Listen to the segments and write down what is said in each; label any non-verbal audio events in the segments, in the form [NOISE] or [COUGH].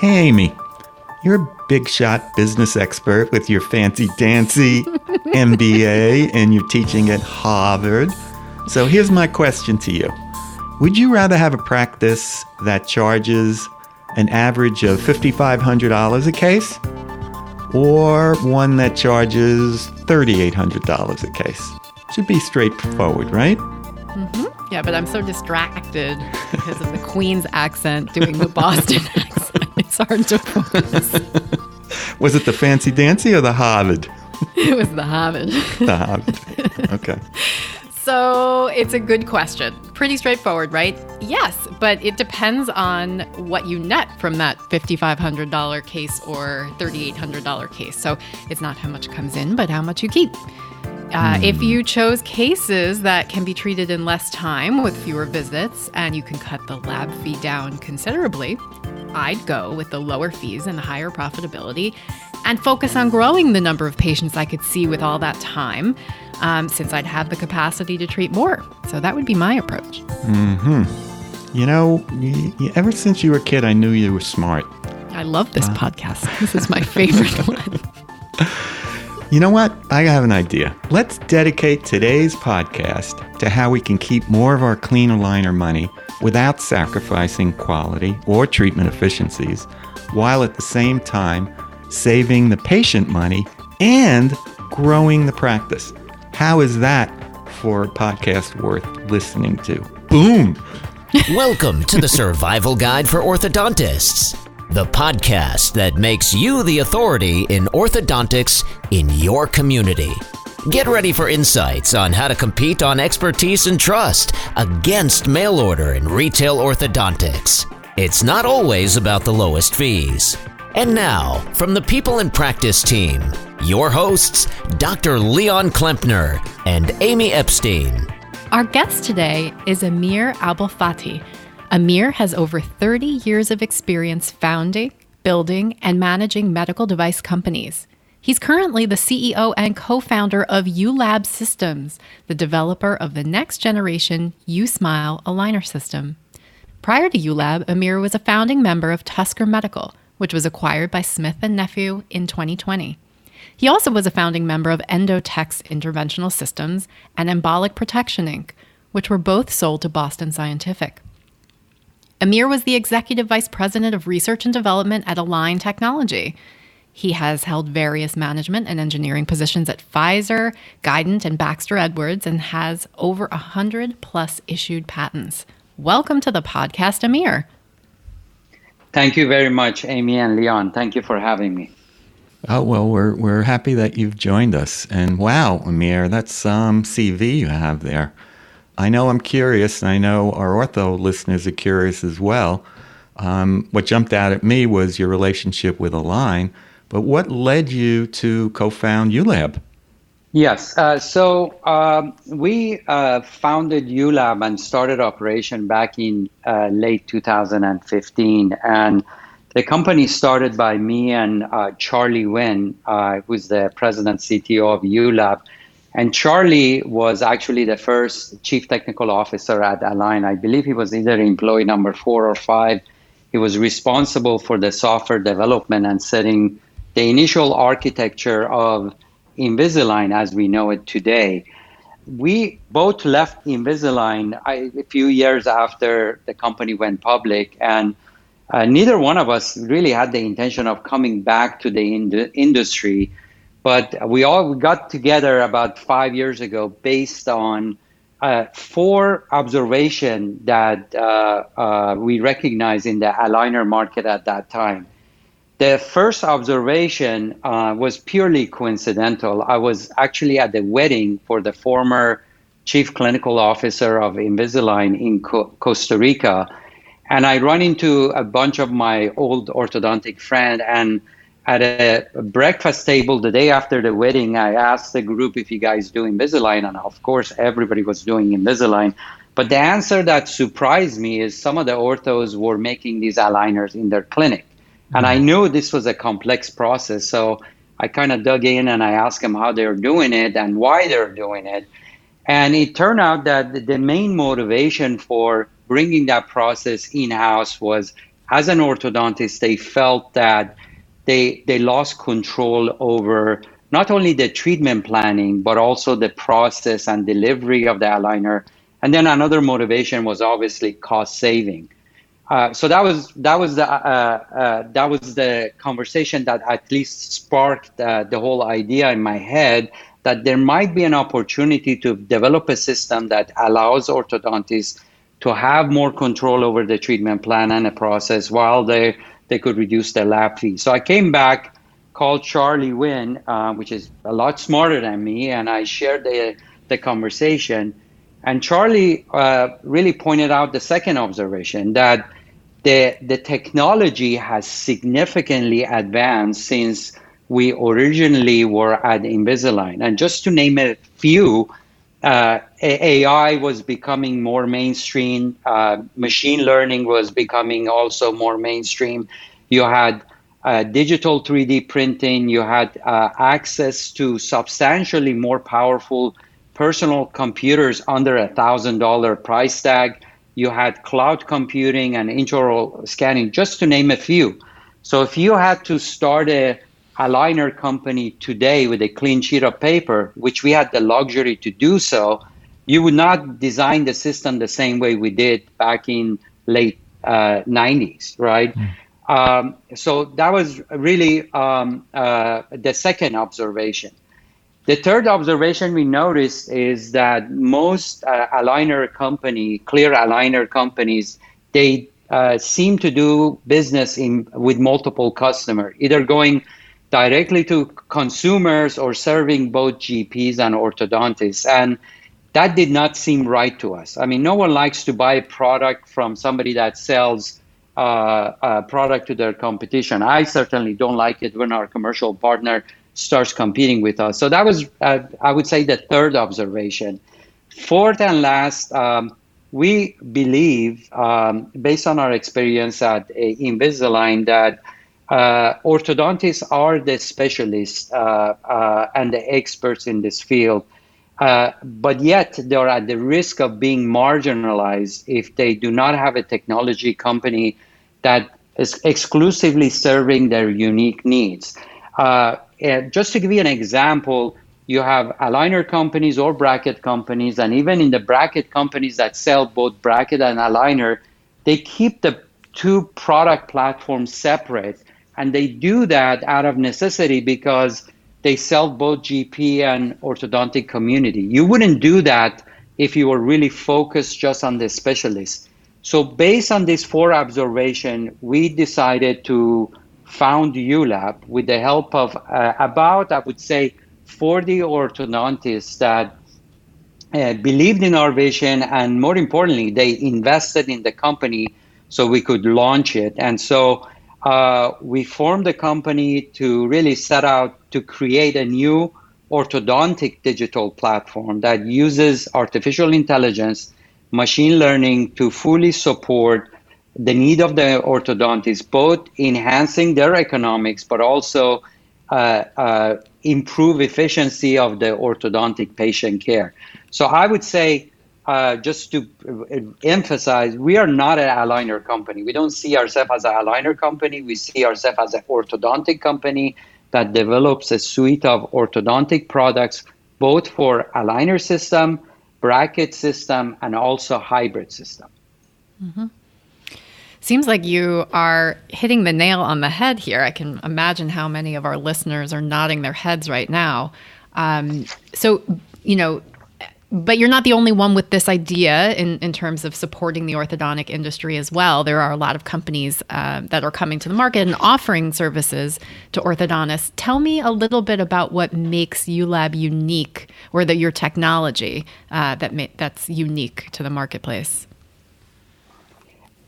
Hey, Amy. You're a big shot business expert with your fancy dancy [LAUGHS] MBA and you're teaching at Harvard. So here's my question to you Would you rather have a practice that charges an average of $5,500 a case or one that charges $3,800 a case? Should be straightforward, right? Mm-hmm. Yeah, but I'm so distracted [LAUGHS] because of the Queen's accent doing the Boston [LAUGHS] accent. It's hard to focus. Was it the fancy dancy or the Harvard? [LAUGHS] It was the Harvard. The Harvard. Okay. So it's a good question. Pretty straightforward, right? Yes, but it depends on what you net from that $5,500 case or $3,800 case. So it's not how much comes in, but how much you keep. Uh, If you chose cases that can be treated in less time with fewer visits and you can cut the lab fee down considerably, I'd go with the lower fees and the higher profitability and focus on growing the number of patients I could see with all that time um, since I'd have the capacity to treat more. So that would be my approach. hmm You know, y- y- ever since you were a kid, I knew you were smart. I love this podcast. This is my favorite [LAUGHS] one. You know what? I have an idea. Let's dedicate today's podcast to how we can keep more of our clear aligner money without sacrificing quality or treatment efficiencies, while at the same time saving the patient money and growing the practice. How is that for a podcast worth listening to? Boom! [LAUGHS] Welcome to the Survival Guide for Orthodontists, the podcast that makes you the authority in orthodontics in your community. Get ready for insights on how to compete on expertise and trust against mail order and retail orthodontics. It's not always about the lowest fees. And now, from the People in Practice team, your hosts, Dr. Leon Klempner and Amy Epstein. Our guest today is Amir Abolfathi. Amir has over 30 years of experience founding, building, and managing medical device companies. He's currently the CEO and co founder of ULab Systems, the developer of the next generation USmile aligner system. Prior to ULab, Amir was a founding member of Tusker Medical, which was acquired by Smith and Nephew in 2020. He also was a founding member of Endotex Interventional Systems and Embolic Protection Inc., which were both sold to Boston Scientific. Amir was the executive vice president of research and development at Align Technology. He has held various management and engineering positions at Pfizer, Guidant, and Baxter Edwards, and has over a 100 plus issued patents. Welcome to the podcast, Amir. Thank you very much, Amy and Leon. Thank you for having me. Oh, well, we're, we're happy that you've joined us. And wow, Amir, that's some CV you have there. I know I'm curious, and I know our ortho listeners are curious as well. Um, what jumped out at me was your relationship with Align, but what led you to co found ULab? Yes, uh, so um, we uh, founded ULab and started operation back in uh, late 2015. And the company started by me and uh, Charlie Wen, uh, who's the president CTO of ULab. And Charlie was actually the first chief technical officer at Align. I believe he was either employee number four or five. He was responsible for the software development and setting the initial architecture of Invisalign as we know it today. We both left Invisalign I, a few years after the company went public, and uh, neither one of us really had the intention of coming back to the ind- industry. But we all we got together about five years ago based on uh, four observation that uh, uh, we recognized in the aligner market at that time. The first observation uh, was purely coincidental. I was actually at the wedding for the former chief clinical officer of Invisalign in Co- Costa Rica, and I run into a bunch of my old orthodontic friend and at a breakfast table the day after the wedding, I asked the group if you guys do Invisalign, and of course everybody was doing Invisalign. But the answer that surprised me is some of the orthos were making these aligners in their clinic, and I mm-hmm. knew this was a complex process. So I kind of dug in and I asked them how they're doing it and why they're doing it, and it turned out that the main motivation for bringing that process in house was as an orthodontist, they felt that they they lost control over not only the treatment planning but also the process and delivery of the aligner. And then another motivation was obviously cost saving. Uh, so that was that was the uh, uh, that was the conversation that at least sparked uh, the whole idea in my head that there might be an opportunity to develop a system that allows orthodontists to have more control over the treatment plan and the process while they they could reduce their lab fee. So I came back, called Charlie Wen, uh, which is a lot smarter than me, and I shared the the conversation. And Charlie uh, really pointed out the second observation that the, the technology has significantly advanced since we originally were at Invisalign. And just to name a few, uh, AI was becoming more mainstream. Uh, machine learning was becoming also more mainstream. You had uh, digital 3D printing. You had uh, access to substantially more powerful personal computers under a thousand dollar price tag you had cloud computing and intraoral scanning, just to name a few. So if you had to start a aligner company today with a clean sheet of paper, which we had the luxury to do so, you would not design the system the same way we did back in late uh, 90s, right? Mm. Um, so that was really um, uh, the second observation. The third observation we noticed is that most uh, aligner company, clear aligner companies, they uh, seem to do business in with multiple customers, either going directly to consumers or serving both GPs and orthodontists. And that did not seem right to us. I mean, no one likes to buy a product from somebody that sells uh, a product to their competition. I certainly don't like it when our commercial partner starts competing with us. So that was, uh, I would say, the third observation. Fourth and last, um, we believe, um, based on our experience at uh, Invisalign, that uh, orthodontists are the specialists uh, uh, and the experts in this field. Uh, but yet, they're at the risk of being marginalized if they do not have a technology company that is exclusively serving their unique needs. Just to give you an example, you have aligner companies or bracket companies, and even in the bracket companies that sell both bracket and aligner, they keep the two product platforms separate. And they do that out of necessity because they sell both GP and orthodontic community. You wouldn't do that if you were really focused just on the specialist. So based on these four observation, we decided to found ULAB with the help of uh, about, I would say, 40 orthodontists that uh, believed in our vision and more importantly, they invested in the company so we could launch it. And so uh, we formed a company to really set out to create a new orthodontic digital platform that uses artificial intelligence, machine learning to fully support the need of the orthodontist, both enhancing their economics, but also uh, uh, improve efficiency of the orthodontic patient care. So I would say, uh, just to uh, emphasize, we are not an aligner company. We don't see ourselves as an aligner company. We see ourselves as an orthodontic company that develops a suite of orthodontic products, both for aligner system, bracket system, and also hybrid system. Mm-hmm. Seems like you are hitting the nail on the head here. I can imagine how many of our listeners are nodding their heads right now. Um, so, you know, but you're not the only one with this idea in, in terms of supporting the orthodontic industry as well. There are a lot of companies uh, that are coming to the market and offering services to orthodontists. Tell me a little bit about what makes ULAB unique, or that your technology uh, that ma- that's unique to the marketplace.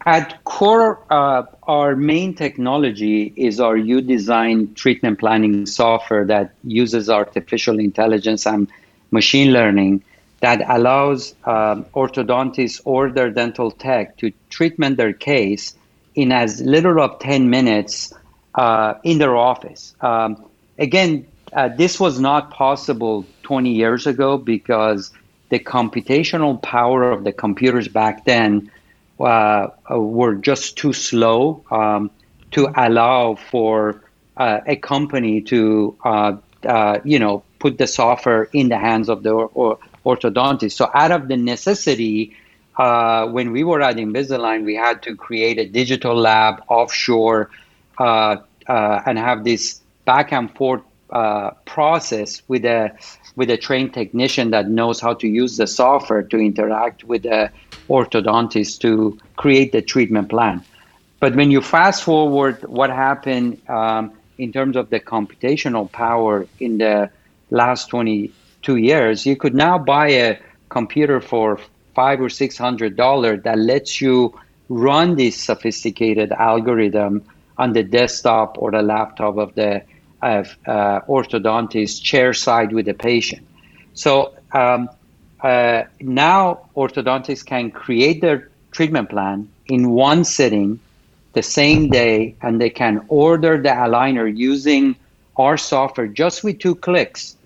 At core, uh, our main technology is our U-Design treatment planning software that uses artificial intelligence and machine learning that allows um, orthodontists or their dental tech to treatment their case in as little of 10 minutes uh, in their office. Um, again, uh, this was not possible 20 years ago because the computational power of the computers back then uh, were just too slow um, to allow for uh, a company to, uh, uh, you know, put the software in the hands of the or, orthodontist. So out of the necessity, uh, when we were at Invisalign, we had to create a digital lab offshore uh, uh, and have this back and forth uh, process with a with a trained technician that knows how to use the software to interact with the orthodontist to create the treatment plan. But when you fast forward, what happened um, in terms of the computational power in the last 22 years, you could now buy a computer for five or six hundred dollars that lets you run this sophisticated algorithm on the desktop or the laptop of the uh, orthodontist chair side with the patient. So um, uh, now orthodontists can create their treatment plan in one sitting the same day and they can order the aligner using our software just with two clicks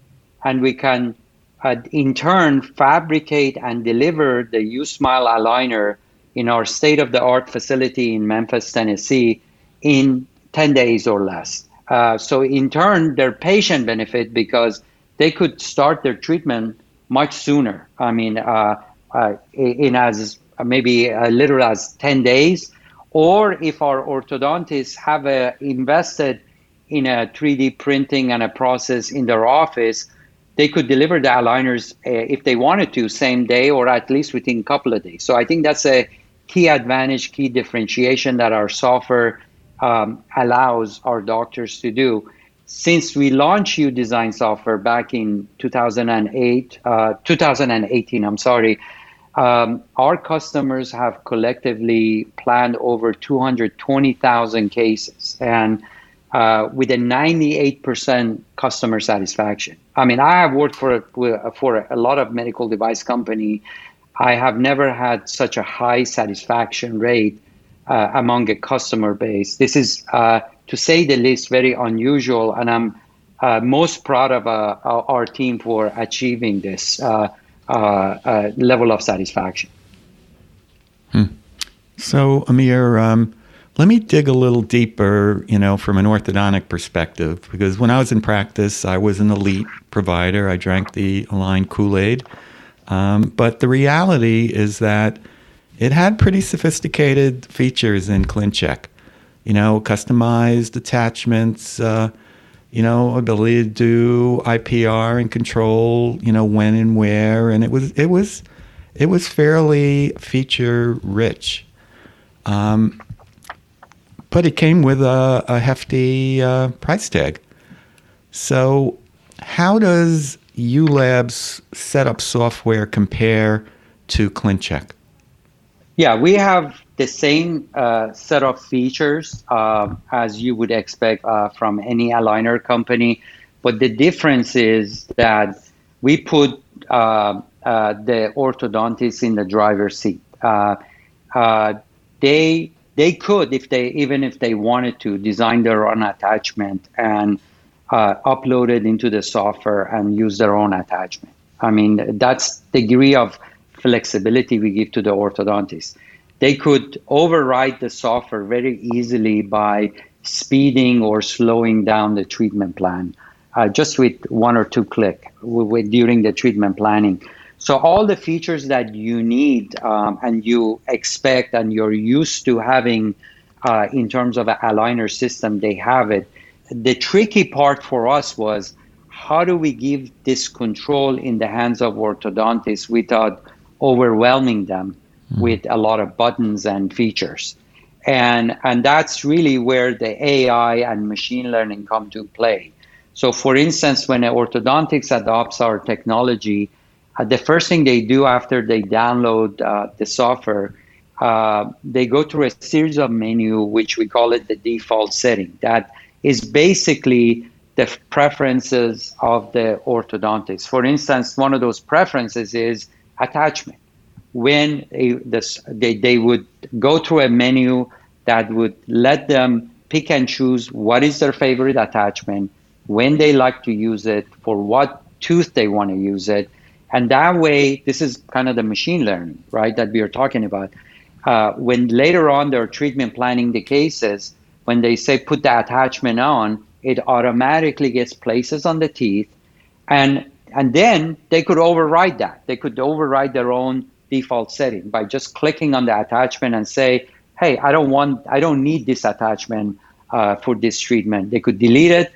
and we can uh, in turn fabricate and deliver the U-Smile aligner in our state-of-the-art facility in Memphis, Tennessee, in 10 days or less. Uh, so in turn, their patient benefit because they could start their treatment much sooner. I mean, uh, uh, in as maybe a little as 10 days, or if our orthodontists have uh, invested in a 3D printing and a process in their office, they could deliver the aligners uh, if they wanted to same day or at least within a couple of days. So I think that's a key advantage, key differentiation that our software um, allows our doctors to do. Since we launched U Design software back in 2008, uh, 2018, I'm sorry, um, our customers have collectively planned over 220,000 cases. And uh, with a 98% customer satisfaction. I mean, I have worked for a, for a lot of medical device company. I have never had such a high satisfaction rate uh, among a customer base. This is, uh, to say the least, very unusual, and I'm uh, most proud of uh, our team for achieving this uh, level of satisfaction. Hmm. So, Amir. Um, let me dig a little deeper, you know, from an orthodontic perspective, because when I was in practice, I was an elite provider. I drank the aligned Kool Aid. Um, but the reality is that it had pretty sophisticated features in ClinCheck. You know, customized attachments, uh, you know, ability to do IPR and control, you know, when and where, and it was it was it was fairly feature rich. Um, but it came with a, a hefty uh, price tag. So, how does ULab's setup software compare to ClinCheck? Yeah, we have the same uh, set of features uh, as you would expect uh, from any aligner company, but the difference is that we put uh, uh, the orthodontist in the driver's seat. Uh, they they could, if they even if they wanted to, design their own attachment and uh, upload it into the software and use their own attachment. I mean, that's degree of flexibility we give to the orthodontist. They could override the software very easily by speeding or slowing down the treatment plan, uh, just with one or two click during the treatment planning. So all the features that you need um, and you expect and you're used to having uh, in terms of an aligner system, they have it. The tricky part for us was how do we give this control in the hands of orthodontists without overwhelming them mm. with a lot of buttons and features? And, and that's really where the AI and machine learning come to play. So, for instance, when an orthodontist adopts our technology, the first thing they do after they download uh, the software, uh, they go through a series of menu, which we call it the default setting. That is basically the preferences of the orthodontist. For instance, one of those preferences is attachment. When a, this, they, they would go through a menu that would let them pick and choose what is their favorite attachment, when they like to use it, for what tooth they want to use it, and that way, this is kind of the machine learning, right, that we are talking about. uh, when later on they're treatment planning the cases, when they say put the attachment on, it automatically gets places on the teeth, and and then they could override that. They could override their own default setting by just clicking on the attachment and say, "Hey, I don't want, I don't need this attachment uh, for this treatment." They could delete it.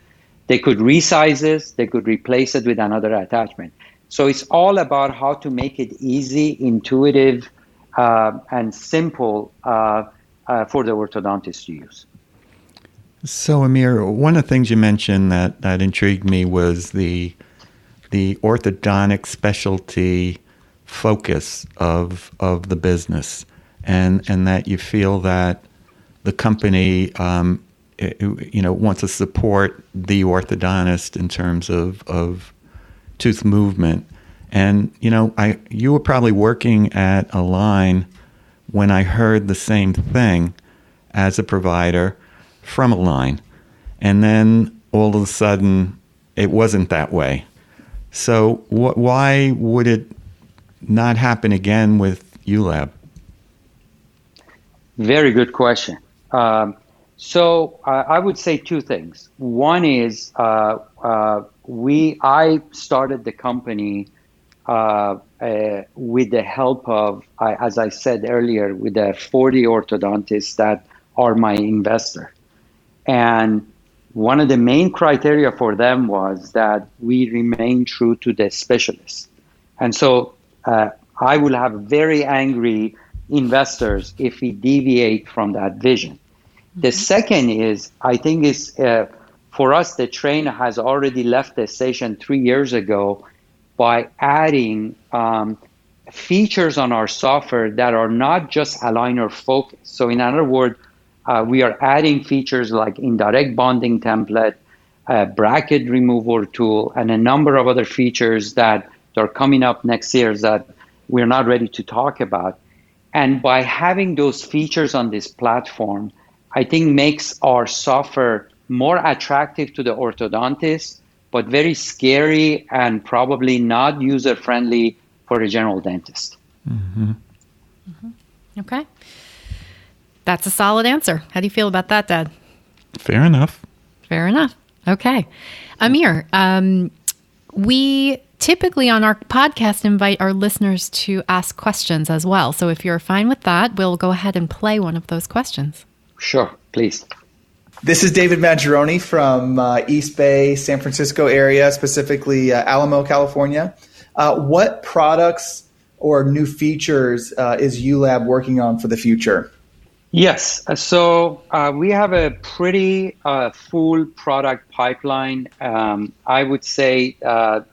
They could resize this. They could replace it with another attachment. So it's all about how to make it easy, intuitive, uh, and simple uh, uh, for the orthodontist to use. So, Amir, one of the things you mentioned that, that intrigued me was the the orthodontic specialty focus of of the business, and and that you feel that the company, um, you know, wants to support the orthodontist in terms of of tooth movement. And you know, I you were probably working at Align when I heard the same thing as a provider from Align. and then all of a sudden it wasn't that way. So wh- why would it not happen again with ULab? Very good question. Um, so uh, I would say two things. One is uh, uh, we I started the company uh, uh, with the help of, as I said earlier, with the 40 orthodontists that are my investor, and one of the main criteria for them was that we remain true to the specialists, and so uh, I will have very angry investors if we deviate from that vision. Mm-hmm. The second is I think is uh, for us, the train has already left the station three years ago by adding um, features on our software that are not just aligner focused. So, in other words, uh, we are adding features like indirect bonding template, bracket removal tool, and a number of other features that are coming up next year that we're not ready to talk about. And by having those features on this platform, I think makes our software more attractive to the orthodontist, but very scary and probably not user friendly for a general dentist. Mm-hmm. Mm-hmm. Okay. That's a solid answer. How do you feel about that, Dad? Fair enough. Fair enough. Okay. Amir, um, we typically on our podcast invite our listeners to ask questions as well. So if you're fine with that, we'll go ahead and play one of those questions. Sure, please. This is David Maggioroni from uh, East Bay, San Francisco area, specifically uh, Alamo, California. Uh, what products or new features uh, is ULab working on for the future? Yes, uh, so uh, we have a pretty full product pipeline. Um, I would say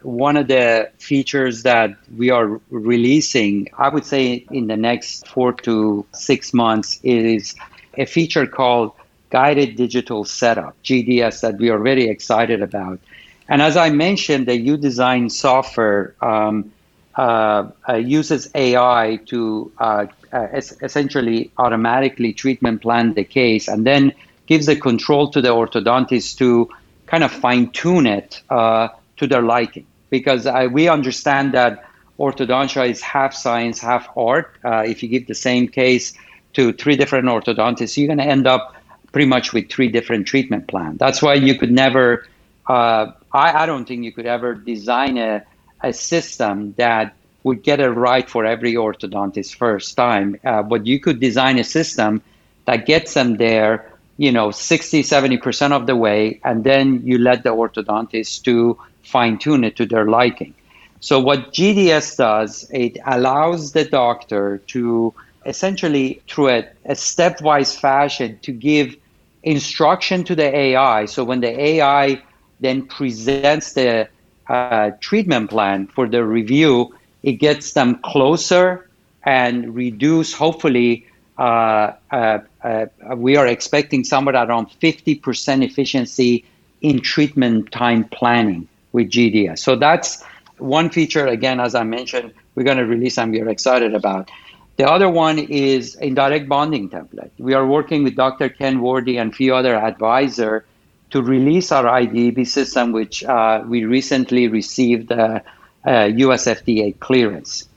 one of the features that we are releasing, I would say in the next four to six months, is a feature called guided digital setup, GDS, that we are very excited about. And as I mentioned, the U Design software um, uh, uh, uses AI to uh, uh essentially automatically treatment plan the case and then gives the control to the orthodontist to kind of fine tune it uh, to their liking. Because we understand that orthodontia is half science, half art. Uh, if you give the same case to three different orthodontists, you're going to end up pretty much with three different treatment plans. That's why you could never, uh, I, I, don't think you could ever design a, a system that would get it right for every orthodontist first time. Uh, but you could design a system that gets them there, you know, 60, 70% of the way, and then you let the orthodontist to fine tune it to their liking. So what GDS does, it allows the doctor to essentially through a, a stepwise fashion to give instruction to the AI. So when the AI then presents the uh, treatment plan for the review, it gets them closer and reduce, hopefully, uh, uh, uh we are expecting somewhere around 50% efficiency in treatment time planning with GDS. So that's one feature, again, as I mentioned, we're going to release and we are excited about. The other one is indirect bonding template. We are working with Dr. Ken Wardy and a few other advisors to release our IDEB system, which uh, we recently received uh, uh, US FDA clearance.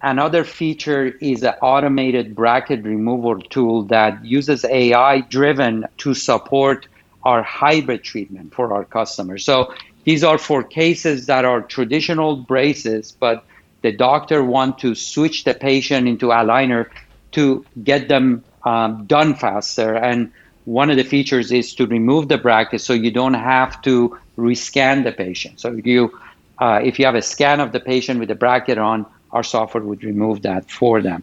another feature is an automated bracket removal tool that uses AI driven to support our hybrid treatment for our customers. So these are for cases that are traditional braces, but the doctor want to switch the patient into aligner to get them um, done faster. And one of the features is to remove the bracket so you don't have to rescan the patient. So you uh, if you have a scan of the patient with the bracket on, our software would remove that for them.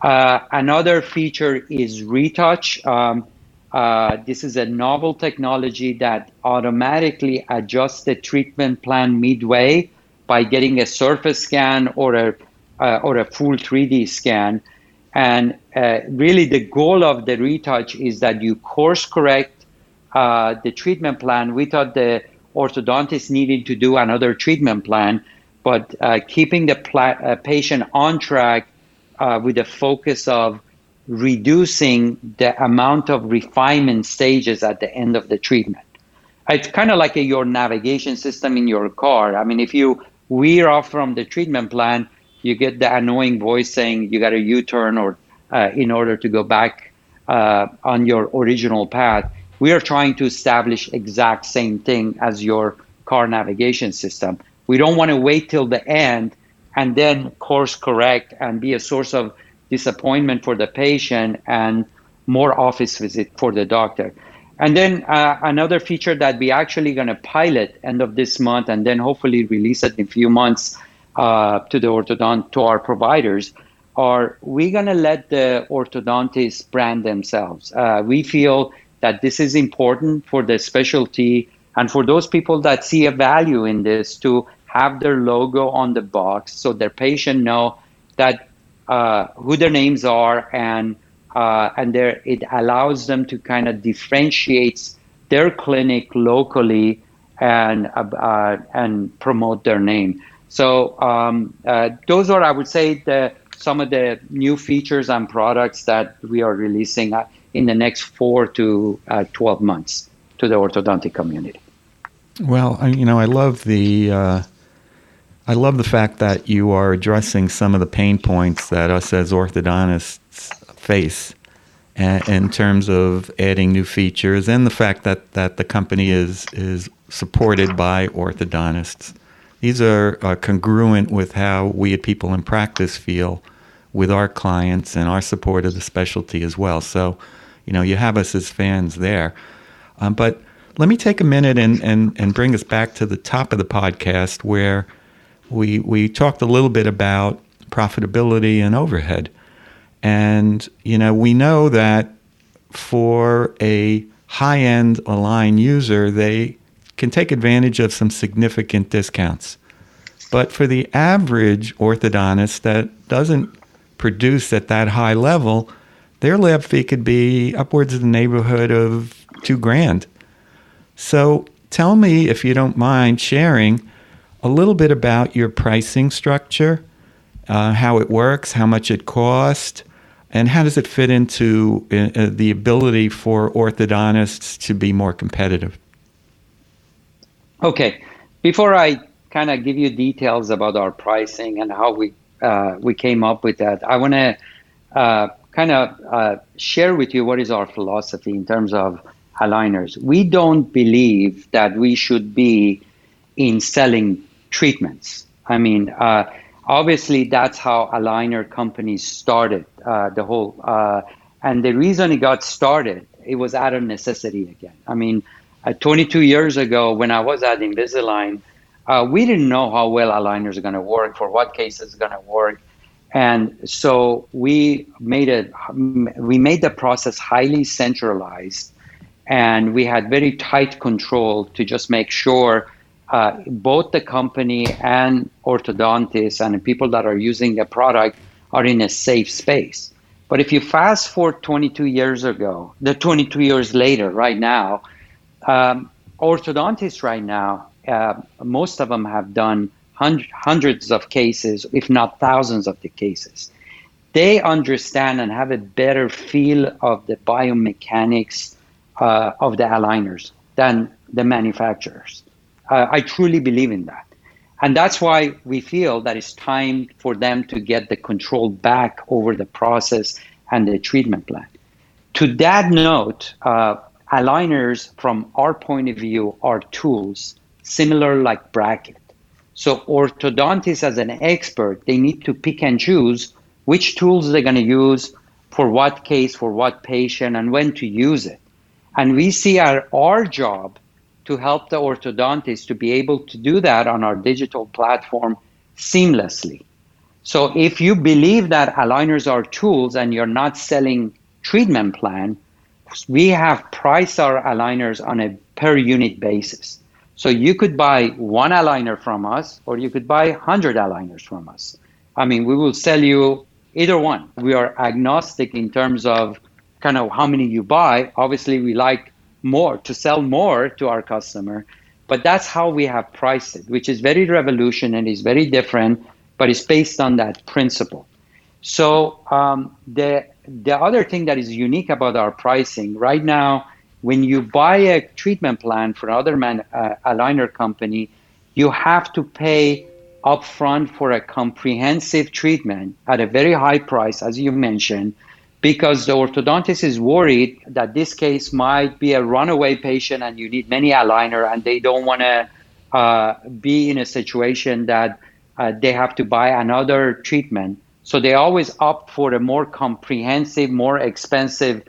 Uh, another feature is retouch. Um, uh, this is a novel technology that automatically adjusts the treatment plan midway by getting a surface scan or a uh, or a full 3D scan. And uh, really, the goal of the retouch is that you course correct uh, the treatment plan. We thought the orthodontist needed to do another treatment plan, but uh, keeping the uh, patient on track with the focus of reducing the amount of refinement stages at the end of the treatment. It's kind of like a, your navigation system in your car. I mean, if you veer off from the treatment plan, you get the annoying voice saying you got a U-turn or uh, in order to go back uh, on your original path. We are trying to establish exact same thing as your car navigation system. We don't want to wait till the end and then course correct and be a source of disappointment for the patient and more office visit for the doctor. And then uh, another feature that we actually going to pilot end of this month and then hopefully release it in a few months uh, to the orthodont to our providers are we going to let the orthodontists brand themselves. Uh, we feel that this is important for the specialty and for those people that see a value in this to have their logo on the box so their patient know that uh, who their names are, and uh, and there it allows them to kind of differentiates their clinic locally and uh, uh and promote their name. So um, uh, those are, I would say, the some of the new features and products that we are releasing uh, in the next four to 12 months to the orthodontic community. Well, you know, I love the I love the fact that you are addressing some of the pain points that us as orthodontists face in terms of adding new features and the fact that, that the company is, is supported by orthodontists. These are, are congruent with how we at People in Practice feel with our clients and our support of the specialty as well. So, you know, you have us as fans there. Um, but let me take a minute and, and, and bring us back to the top of the podcast where we we talked a little bit about profitability and overhead. And you know, we know that for a high-end Align user, they can take advantage of some significant discounts. But for the average orthodontist that doesn't produce at that high level, their lab fee could be upwards of the neighborhood of two grand. So tell me, if you don't mind sharing, a little bit about your pricing structure, uh, how it works, how much it costs, and how does it fit into uh, uh, the ability for orthodontists to be more competitive? Okay, before I kind of give you details about our pricing and how we uh, we came up with that, I want to uh, kind of uh, share with you what is our philosophy in terms of aligners. We don't believe that we should be in selling treatments. I mean, uh, obviously, that's how aligner companies started uh, the whole. Uh, and the reason it got started, it was out of necessity again. I mean, uh, 22 years ago, when I was at Invisalign, uh, we didn't know how well aligners are going to work, for what cases going to work. And so we made it. We made the process highly centralized, and we had very tight control to just make sure uh, both the company and orthodontists and people that are using the product are in a safe space. But if you fast forward 22 years ago, the 22 years later, right now, um, orthodontists right now, uh, most of them have done hundreds, hundreds of cases, if not thousands of the cases. They understand and have a better feel of the biomechanics uh, of the aligners than the manufacturers. Uh, I truly believe in that. And that's why we feel that it's time for them to get the control back over the process and the treatment plan. To that note, uh, aligners, from our point of view, are tools similar like bracket. So orthodontists, as an expert, they need to pick and choose which tools they're going to use for what case, for what patient, and when to use it. And we see our, our job to help the orthodontist to be able to do that on our digital platform seamlessly. So if you believe that aligners are tools and you're not selling treatment plan, we have priced our aligners on a per unit basis. So you could buy one aligner from us or you could buy 100 aligners from us. I mean, we will sell you either one. We are agnostic in terms of kind of how many you buy. Obviously, we like more to sell more to our customer, but that's how we have priced it, which is very revolutionary, is very different, but it's based on that principle. So um, the the other thing that is unique about our pricing right now, when you buy a treatment plan for another man uh, aligner company, you have to pay upfront for a comprehensive treatment at a very high price, as you mentioned, because the orthodontist is worried that this case might be a runaway patient and you need many aligner and they don't want to uh, be in a situation that uh, they have to buy another treatment. So they always opt for a more comprehensive, more expensive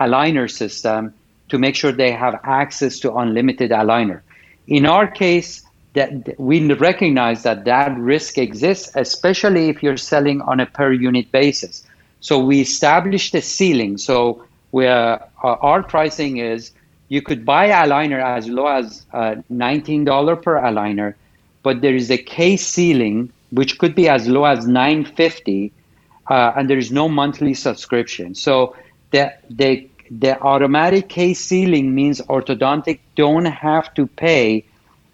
aligner system to make sure they have access to unlimited aligner. In our case, that we recognize that that risk exists, especially if you're selling on a per unit basis. So we established a ceiling. So we, uh, our pricing is you could buy a aligner as low as uh, $19 per aligner, but there is a case ceiling which could be as low as 950 uh, and there is no monthly subscription. So the, the, the automatic case ceiling means orthodontic don't have to pay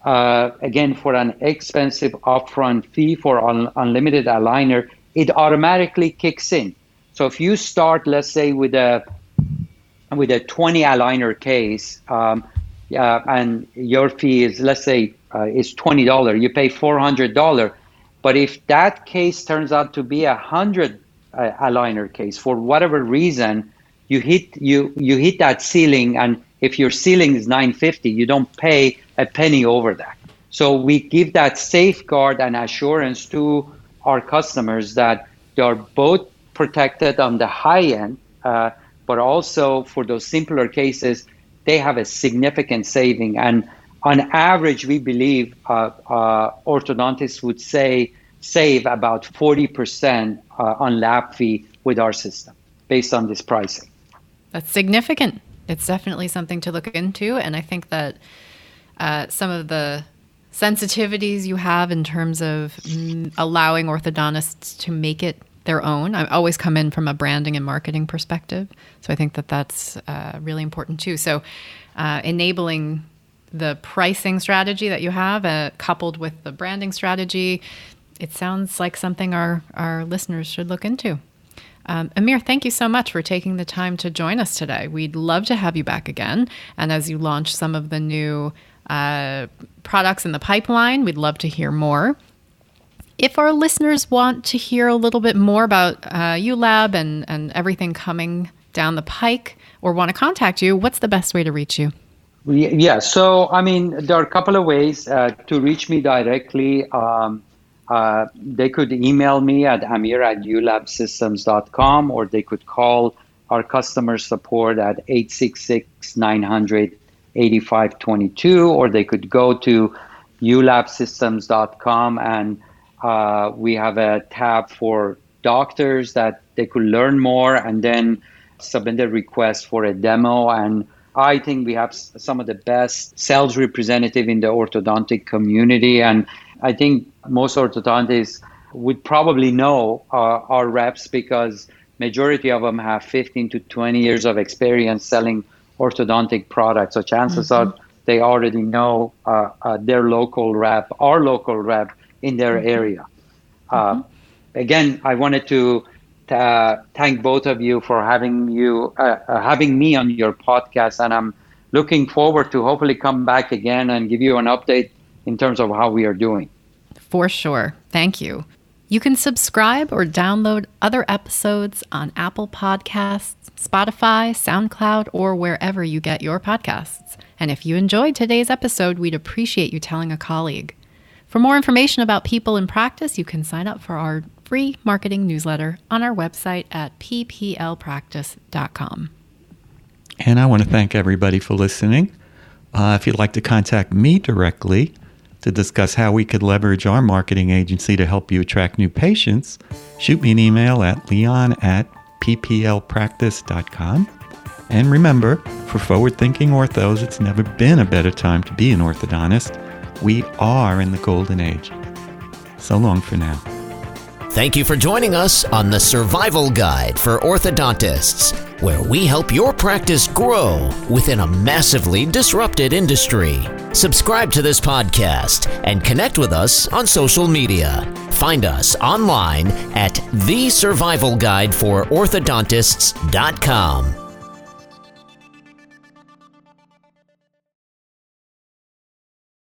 uh, again for an expensive upfront fee for un- unlimited aligner. It automatically kicks in. So if you start, let's say, with a with a 20 aligner case, um, uh, and your fee is, let's say, uh, is $20, you pay $400. But if that case turns out to be a 100 uh, aligner case for whatever reason, you hit you you hit that ceiling, and if your ceiling is 950, you don't pay a penny over that. So we give that safeguard and assurance to our customers that they are both protected on the high end, uh, but also for those simpler cases, they have a significant saving. And on average, we believe uh, uh, orthodontists would say save about 40% uh, on lab fee with our system based on this pricing. That's significant. It's definitely something to look into. And I think that uh, some of the sensitivities you have in terms of mm, allowing orthodontists to make it their own. I always come in from a branding and marketing perspective. So I think that that's uh, really important too. So uh, enabling the pricing strategy that you have, uh, coupled with the branding strategy, it sounds like something our, our listeners should look into. Um, Amir, thank you so much for taking the time to join us today. We'd love to have you back again. And as you launch some of the new uh, products in the pipeline, we'd love to hear more if our listeners want to hear a little bit more about uh, ULab and, and everything coming down the pike or want to contact you, what's the best way to reach you? Yeah, so I mean, there are a couple of ways uh, to reach me directly. Um, uh, they could email me at amir at ulabsystems.com or they could call our customer support at 866 900 8522 or they could go to ulabsystems.com and uh, we have a tab for doctors that they could learn more and then submit a request for a demo. And I think we have some of the best sales representative in the orthodontic community. And I think most orthodontists would probably know uh, our reps because majority of them have 15 to 20 years of experience selling orthodontic products. So chances mm-hmm. are they already know uh, uh, their local rep, our local rep, in their mm-hmm. area. Uh, mm-hmm. Again, I wanted to uh, thank both of you for having you uh, uh, having me on your podcast, and I'm looking forward to hopefully come back again and give you an update in terms of how we are doing. For sure. Thank you. You can subscribe or download other episodes on Apple Podcasts, Spotify, SoundCloud, or wherever you get your podcasts. And if you enjoyed today's episode, we'd appreciate you telling a colleague. For more information about people in practice, you can sign up for our free marketing newsletter on our website at pplpractice.com. And I want to thank everybody for listening. Uh, if you'd like to contact me directly to discuss how we could leverage our marketing agency to help you attract new patients, shoot me an email at leon at pplpractice.com. And remember, for forward thinking orthos, it's never been a better time to be an orthodontist. We are in the golden age. So long for now. Thank you for joining us on the Survival Guide for Orthodontists, where we help your practice grow within a massively disrupted industry. Subscribe to this podcast and connect with us on social media. Find us online at thesurvivalguidefororthodontists.com.